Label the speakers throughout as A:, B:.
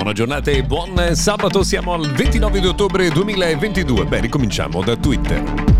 A: Buona giornata e buon sabato, siamo al 29 di ottobre 2022. Beh, ricominciamo da Twitter.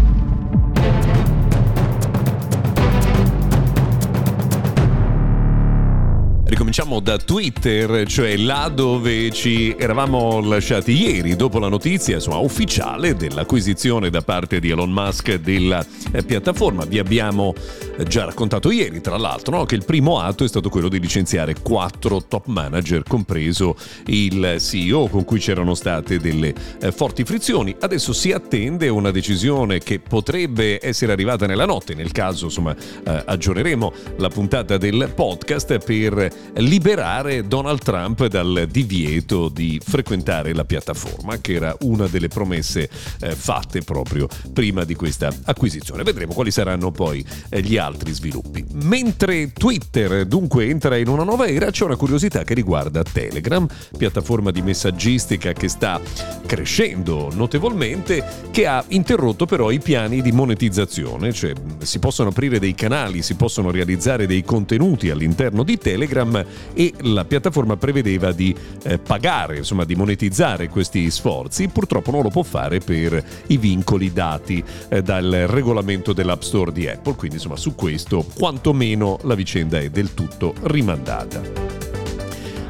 A: Ricominciamo da Twitter, cioè là dove ci eravamo lasciati ieri dopo la notizia insomma, ufficiale dell'acquisizione da parte di Elon Musk della eh, piattaforma. Vi abbiamo eh, già raccontato ieri, tra l'altro, no? che il primo atto è stato quello di licenziare quattro top manager, compreso il CEO con cui c'erano state delle eh, forti frizioni. Adesso si attende una decisione che potrebbe essere arrivata nella notte, nel caso insomma aggiorneremo la puntata del podcast per liberare Donald Trump dal divieto di frequentare la piattaforma, che era una delle promesse eh, fatte proprio prima di questa acquisizione. Vedremo quali saranno poi eh, gli altri sviluppi. Mentre Twitter dunque entra in una nuova era, c'è una curiosità che riguarda Telegram, piattaforma di messaggistica che sta crescendo notevolmente, che ha interrotto però i piani di monetizzazione, cioè si possono aprire dei canali, si possono realizzare dei contenuti all'interno di Telegram e la piattaforma prevedeva di eh, pagare, insomma di monetizzare questi sforzi, purtroppo non lo può fare per i vincoli dati eh, dal regolamento dell'App Store di Apple, quindi insomma su questo quantomeno la vicenda è del tutto rimandata.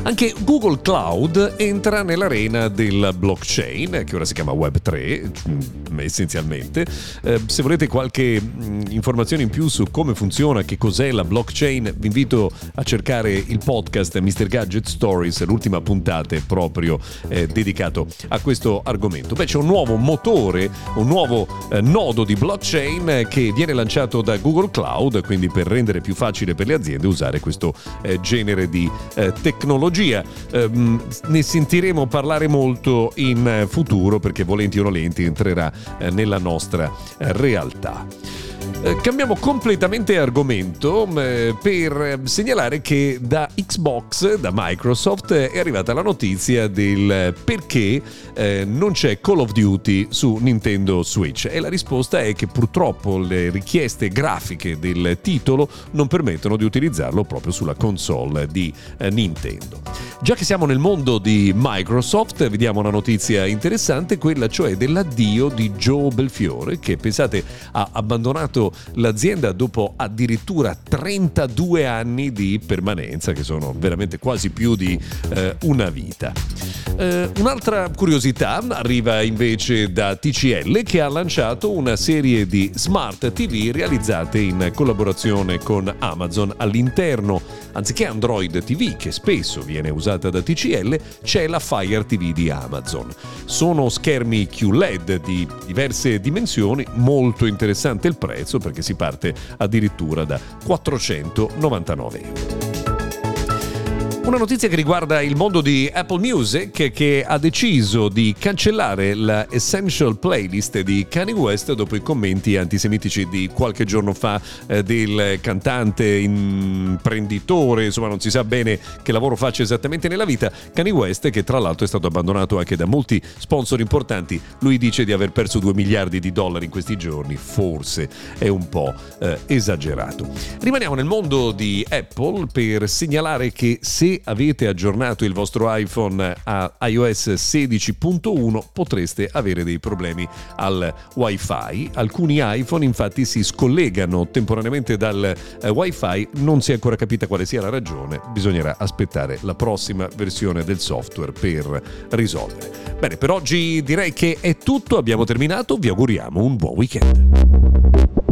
A: Anche Google Cloud entra nell'arena del blockchain, che ora si chiama Web3 mm, essenzialmente. Eh, se volete qualche mm, informazione in più su come funziona, che cos'è la blockchain, vi invito a cercare il podcast Mr. Gadget Stories, l'ultima puntata proprio eh, dedicato a questo argomento. Beh, c'è un nuovo motore, un nuovo eh, nodo di blockchain che viene lanciato da Google Cloud, quindi per rendere più facile per le aziende usare questo eh, genere di tecnologia tecnologia. Eh, ne sentiremo parlare molto in futuro perché volenti o nolenti entrerà eh, nella nostra eh, realtà. Eh, cambiamo completamente argomento eh, per segnalare che da Xbox, da Microsoft, è arrivata la notizia del perché eh, non c'è Call of Duty su Nintendo Switch e la risposta è che purtroppo le richieste grafiche del titolo non permettono di utilizzarlo proprio sulla console di Nintendo. Già che siamo nel mondo di Microsoft, vediamo una notizia interessante, quella cioè dell'addio di Joe Belfiore che pensate ha abbandonato l'azienda dopo addirittura 32 anni di permanenza, che sono veramente quasi più di eh, una vita. Eh, un'altra curiosità arriva invece da TCL che ha lanciato una serie di smart TV realizzate in collaborazione con Amazon all'interno, anziché Android TV che spesso viene usata da TCL, c'è la Fire TV di Amazon. Sono schermi QLED di diverse dimensioni, molto interessante il prezzo perché si parte addirittura da 499 euro. Una notizia che riguarda il mondo di Apple Music che ha deciso di cancellare la Essential Playlist di Kanye West dopo i commenti antisemitici di qualche giorno fa eh, del cantante imprenditore, insomma non si sa bene che lavoro faccia esattamente nella vita, Kanye West che tra l'altro è stato abbandonato anche da molti sponsor importanti, lui dice di aver perso 2 miliardi di dollari in questi giorni, forse è un po' eh, esagerato. Rimaniamo nel mondo di Apple per segnalare che se avete aggiornato il vostro iPhone a iOS 16.1 potreste avere dei problemi al wifi. Alcuni iPhone infatti si scollegano temporaneamente dal eh, wifi, non si è ancora capita quale sia la ragione, bisognerà aspettare la prossima versione del software per risolvere. Bene, per oggi direi che è tutto, abbiamo terminato, vi auguriamo un buon weekend.